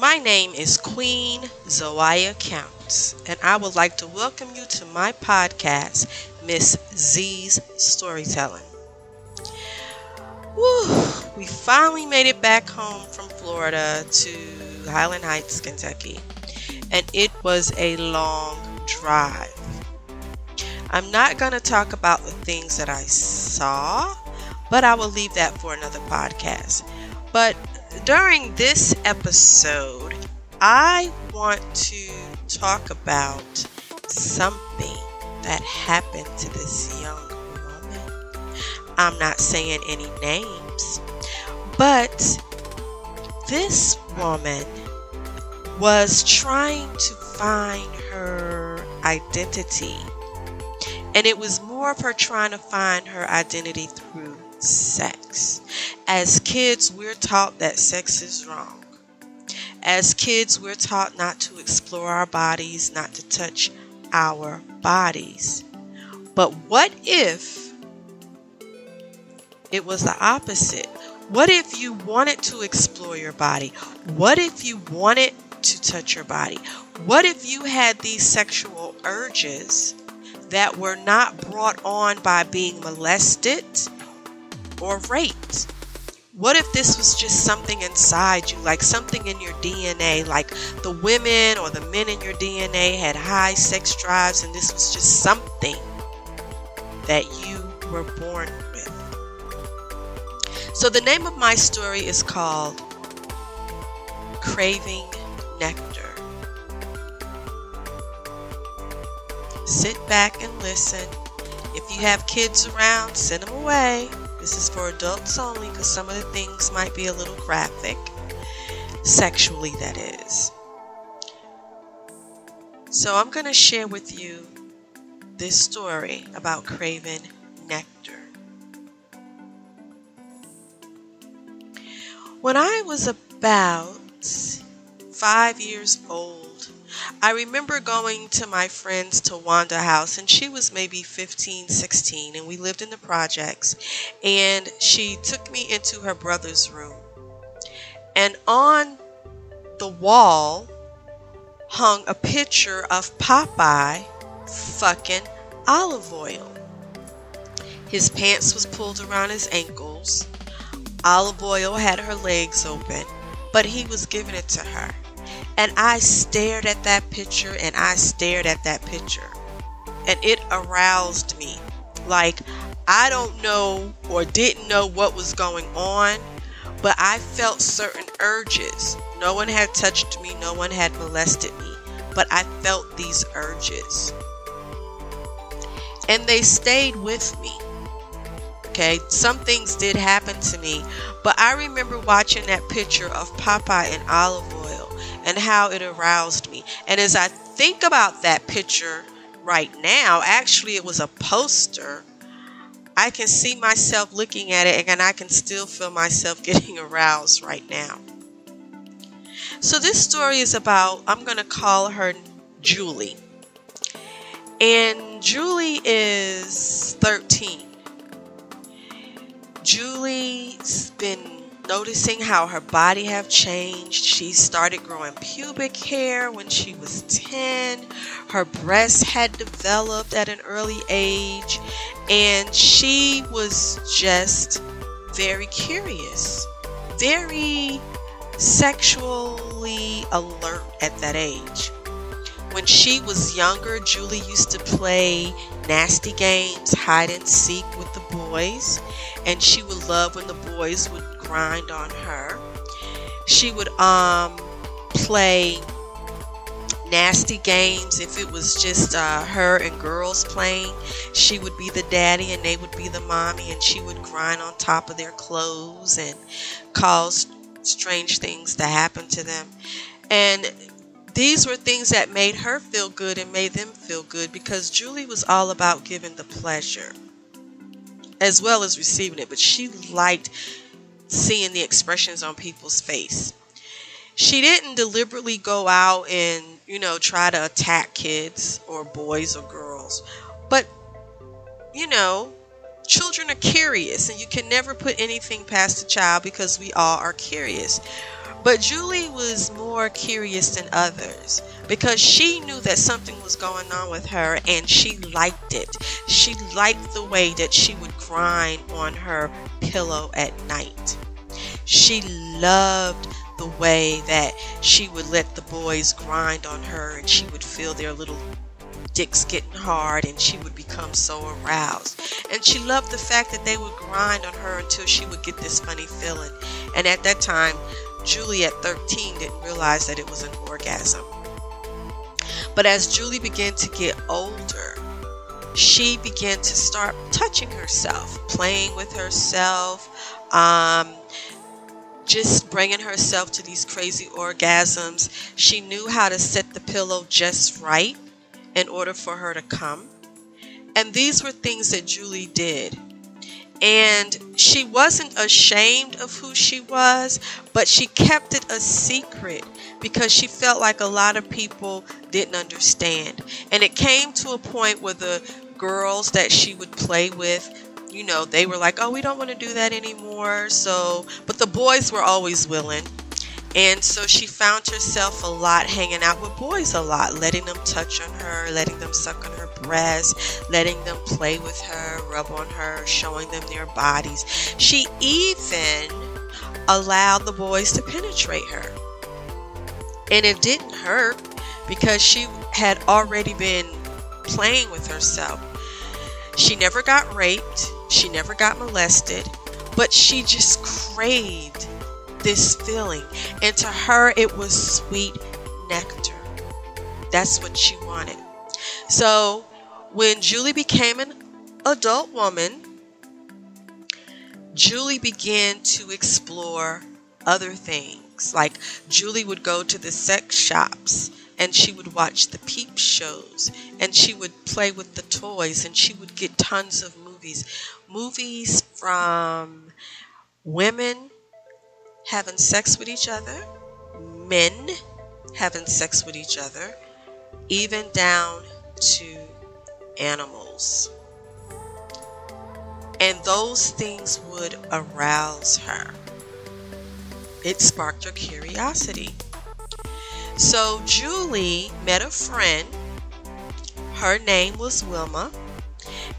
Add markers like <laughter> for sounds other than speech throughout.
My name is Queen Zoaya Counts, and I would like to welcome you to my podcast, Miss Z's Storytelling. Woo, we finally made it back home from Florida to Highland Heights, Kentucky, and it was a long drive. I'm not going to talk about the things that I saw, but I will leave that for another podcast. But during this episode, I want to talk about something that happened to this young woman. I'm not saying any names, but this woman was trying to find her identity. And it was more of her trying to find her identity through sex. As kids, we're taught that sex is wrong. As kids, we're taught not to explore our bodies, not to touch our bodies. But what if it was the opposite? What if you wanted to explore your body? What if you wanted to touch your body? What if you had these sexual urges that were not brought on by being molested or raped? What if this was just something inside you, like something in your DNA, like the women or the men in your DNA had high sex drives, and this was just something that you were born with? So, the name of my story is called Craving Nectar. Sit back and listen. If you have kids around, send them away. This is for adults only because some of the things might be a little graphic, sexually, that is. So, I'm going to share with you this story about Craven nectar. When I was about five years old, I remember going to my friend's Tawanda house, and she was maybe 15, 16, and we lived in the projects. And she took me into her brother's room. And on the wall hung a picture of Popeye fucking Olive Oyl. His pants was pulled around his ankles. Olive Oyl had her legs open, but he was giving it to her. And I stared at that picture and I stared at that picture. And it aroused me. Like, I don't know or didn't know what was going on, but I felt certain urges. No one had touched me, no one had molested me, but I felt these urges. And they stayed with me. Okay, some things did happen to me, but I remember watching that picture of Popeye and olive and how it aroused me. And as I think about that picture right now, actually, it was a poster. I can see myself looking at it and I can still feel myself <laughs> getting aroused right now. So, this story is about, I'm going to call her Julie. And Julie is 13. Julie's been noticing how her body have changed. She started growing pubic hair when she was 10. Her breasts had developed at an early age and she was just very curious, very sexually alert at that age. When she was younger, Julie used to play nasty games, hide and seek with the boys, and she would love when the boys would grind on her. She would um, play nasty games if it was just uh, her and girls playing. She would be the daddy and they would be the mommy, and she would grind on top of their clothes and cause strange things to happen to them. And these were things that made her feel good and made them feel good because Julie was all about giving the pleasure as well as receiving it, but she liked seeing the expressions on people's face. She didn't deliberately go out and, you know, try to attack kids or boys or girls. But, you know, children are curious and you can never put anything past a child because we all are curious. But Julie was more curious than others because she knew that something was going on with her and she liked it. She liked the way that she would grind on her pillow at night. She loved the way that she would let the boys grind on her and she would feel their little dicks getting hard and she would become so aroused. And she loved the fact that they would grind on her until she would get this funny feeling. And at that time, Julie at 13 didn't realize that it was an orgasm. But as Julie began to get older, she began to start touching herself, playing with herself, um, just bringing herself to these crazy orgasms. She knew how to set the pillow just right in order for her to come. And these were things that Julie did. And she wasn't ashamed of who she was, but she kept it a secret because she felt like a lot of people didn't understand. And it came to a point where the girls that she would play with you know, they were like, oh, we don't want to do that anymore. So, but the boys were always willing. And so she found herself a lot hanging out with boys a lot, letting them touch on her, letting them suck on her breast, letting them play with her, rub on her, showing them their bodies. She even allowed the boys to penetrate her. And it didn't hurt because she had already been playing with herself. She never got raped, she never got molested, but she just craved this feeling. And to her, it was sweet nectar. That's what she wanted. So when Julie became an adult woman, Julie began to explore other things. Like Julie would go to the sex shops and she would watch the peep shows and she would play with the toys and she would get tons of movies. Movies from women having sex with each other, men having sex with each other, even down to animals. And those things would arouse her. It sparked her curiosity. So Julie met a friend. Her name was Wilma.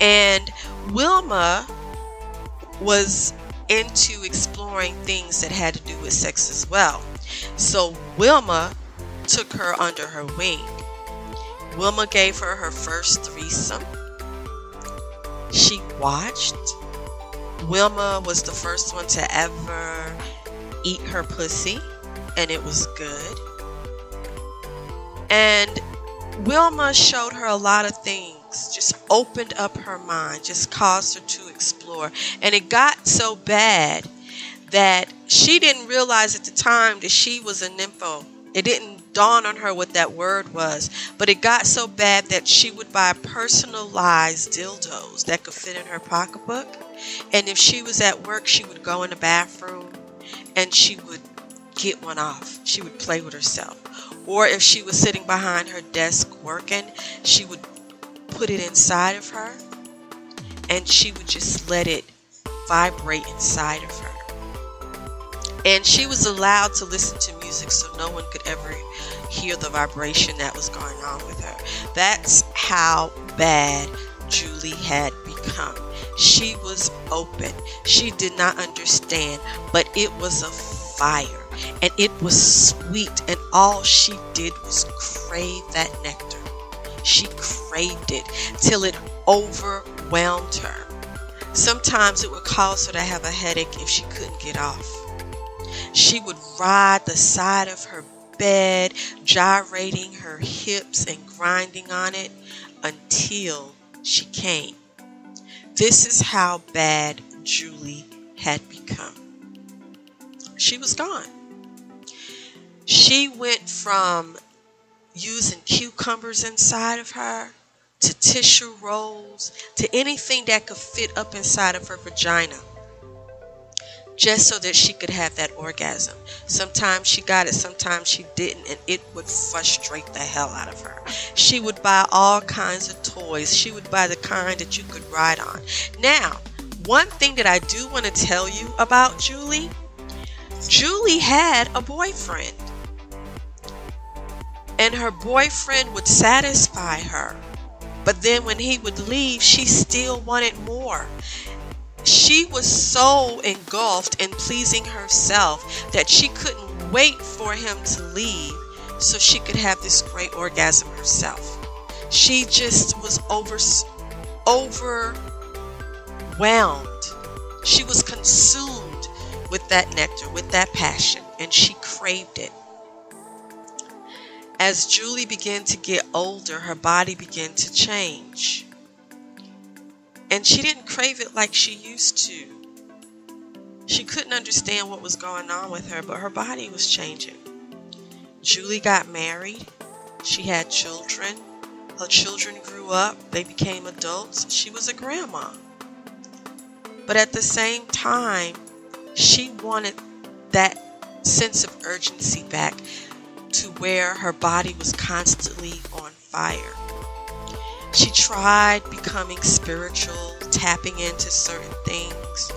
And Wilma was into exploring things that had to do with sex as well. So Wilma took her under her wing. Wilma gave her her first threesome. She watched. Wilma was the first one to ever eat her pussy, and it was good. And Wilma showed her a lot of things just opened up her mind, just caused her to explore. And it got so bad that she didn't realize at the time that she was a nympho. It didn't dawn on her what that word was, but it got so bad that she would buy personalized dildos that could fit in her pocketbook. And if she was at work, she would go in the bathroom and she would get one off. She would play with herself. Or if she was sitting behind her desk working, she would put it inside of her and she would just let it vibrate inside of her. And she was allowed to listen to music so no one could ever hear the vibration that was going on with her. That's how bad Julie had become. She was open. She did not understand, but it was a fire and it was sweet, and all she did was crave that nectar. She craved it till it overwhelmed her. Sometimes it would cause her to have a headache if she couldn't get off. She would ride the side of her bed, gyrating her hips and grinding on it until she came. This is how bad Julie had become. She was gone. She went from using cucumbers inside of her to tissue rolls to anything that could fit up inside of her vagina just so that she could have that orgasm. Sometimes she got it, sometimes she didn't, and it would frustrate the hell out of her. She would buy all kinds of toys. She would buy the kind that you could ride on. Now, one thing that I do want to tell you about Julie Julie had a boyfriend. And her boyfriend would satisfy her. But then when he would leave, she still wanted more. She was so engulfed in pleasing herself that she couldn't wait for him to leave so she could have this great orgasm herself. She just was over overwhelmed. She was consumed with that nectar, with that passion, and she craved it. As Julie began to get older, her body began to change. And she didn't crave it like she used to. She couldn't understand what was going on with her, but her body was changing. Julie got married. She had children. Her children grew up. They became adults. She was a grandma. But at the same time, she wanted that sense of urgency back to where her body was constantly on fire. She tried becoming spiritual, tapping into certain things,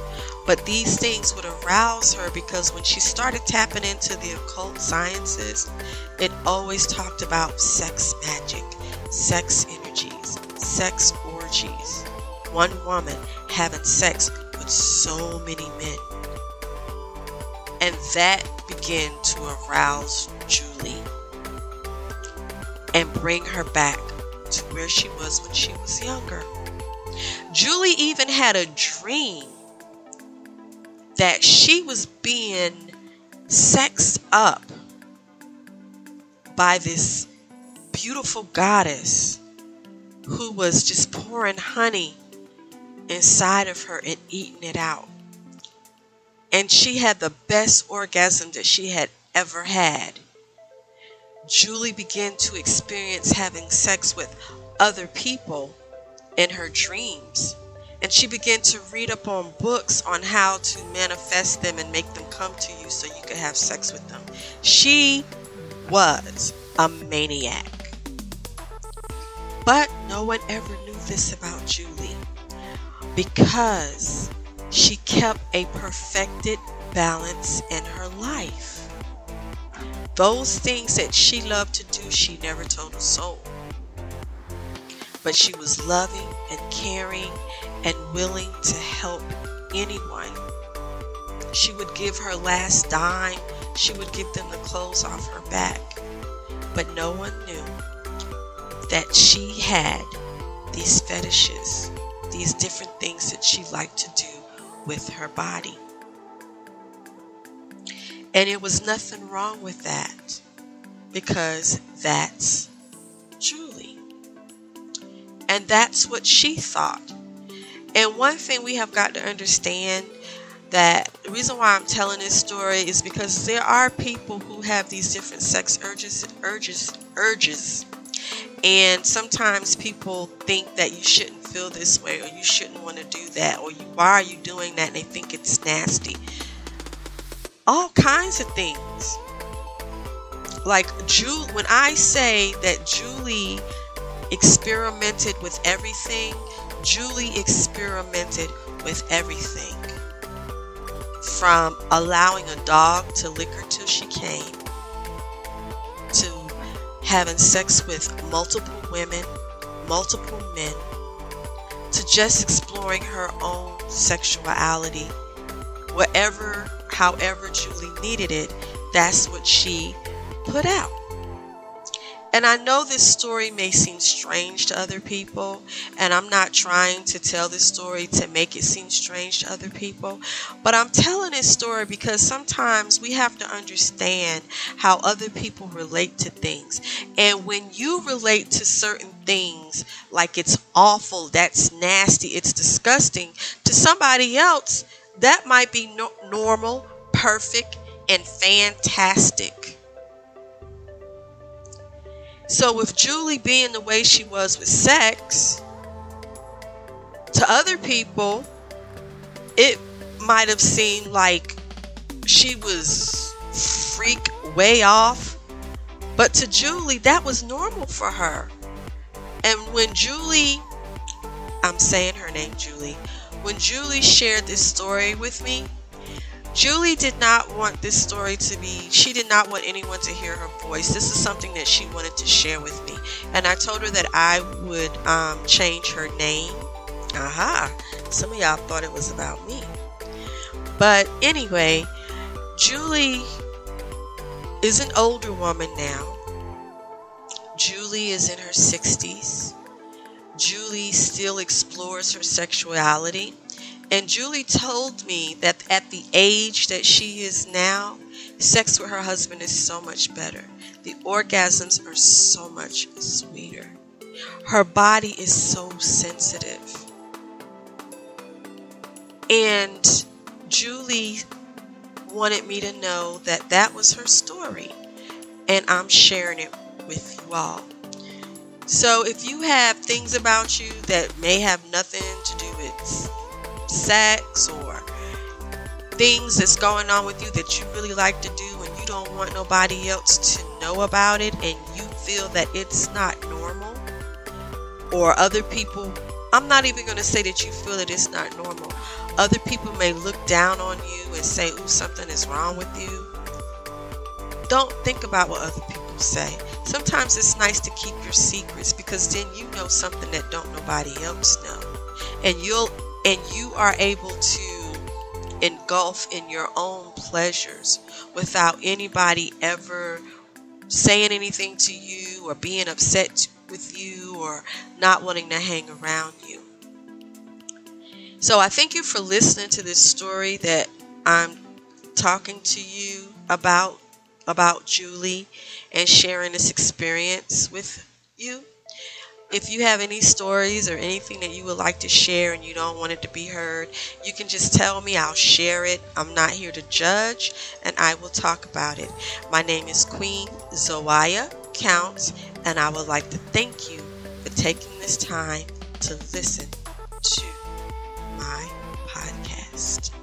but these things would arouse her because when she started tapping into the occult sciences, it always talked about sex magic, sex energies, sex orgies. One woman having sex with so many men. And that began to arouse Julie and bring her back to where she was when she was younger. Julie even had a dream that she was being sexed up by this beautiful goddess who was just pouring honey inside of her and eating it out. And she had the best orgasm that she had ever had. Julie began to experience having sex with other people in her dreams. And she began to read up on books on how to manifest them and make them come to you so you could have sex with them. She was a maniac. But no one ever knew this about Julie because she kept a perfected balance in her life. Those things that she loved to do, she never told a soul. But she was loving and caring and willing to help anyone. She would give her last dime, she would give them the clothes off her back. But no one knew that she had these fetishes, these different things that she liked to do with her body. And it was nothing wrong with that because that's Julie. And that's what she thought. And one thing we have got to understand that the reason why I'm telling this story is because there are people who have these different sex urges urges urges and sometimes people think that you shouldn't feel this way or you shouldn't want to do that or you, why are you doing that and they think it's nasty all kinds of things. Like Julie, when I say that Julie experimented with everything, Julie experimented with everything. From allowing a dog to lick her till she came, to having sex with multiple women, multiple men, to just exploring her own sexuality, whatever however Julie needed it, that's what she put out. And I know this story may seem strange to other people, and I'm not trying to tell this story to make it seem strange to other people, but I'm telling this story because sometimes we have to understand how other people relate to things. And when you relate to certain things like it's awful, that's nasty, it's disgusting, to somebody else, that might be no- normal, perfect, and fantastic. So, with Julie being the way she was with sex, to other people, it might have seemed like she was freak way off. But to Julie, that was normal for her. And when Julie, I'm saying her name, Julie, when Julie shared this story with me, Julie did not want this story to be, she did not want anyone to hear her voice. This is something that she wanted to share with me. And I told her that I would um, change her name. Aha, some of y'all thought it was about me. But anyway, Julie is an older woman now. Julie is in her 60s. Julie still explores her sexuality. And Julie told me that at the age that she is now, sex with her husband is so much better. The orgasms are so much sweeter. Her body is so sensitive. And Julie wanted me to know that that was her story. And I'm sharing it with you all. So if you have things about you that may have nothing to do with sex or things that's going on with you that you really like to do and you don't want nobody else to know about it and you feel that it's not normal or other people I'm not even going to say that you feel that it's not normal. Other people may look down on you and say, "Ooh, something is wrong with you." Don't think about what other people say. Sometimes it's nice to keep your secrets because then you know something that don't nobody else know. And you'll and you are able to engulf in your own pleasures without anybody ever saying anything to you or being upset with you or not wanting to hang around you. So I thank you for listening to this story that I'm talking to you about about Julie and sharing this experience with you. If you have any stories or anything that you would like to share and you don't want it to be heard, you can just tell me. I'll share it. I'm not here to judge and I will talk about it. My name is Queen Zoaya Counts and I would like to thank you for taking this time to listen to my podcast.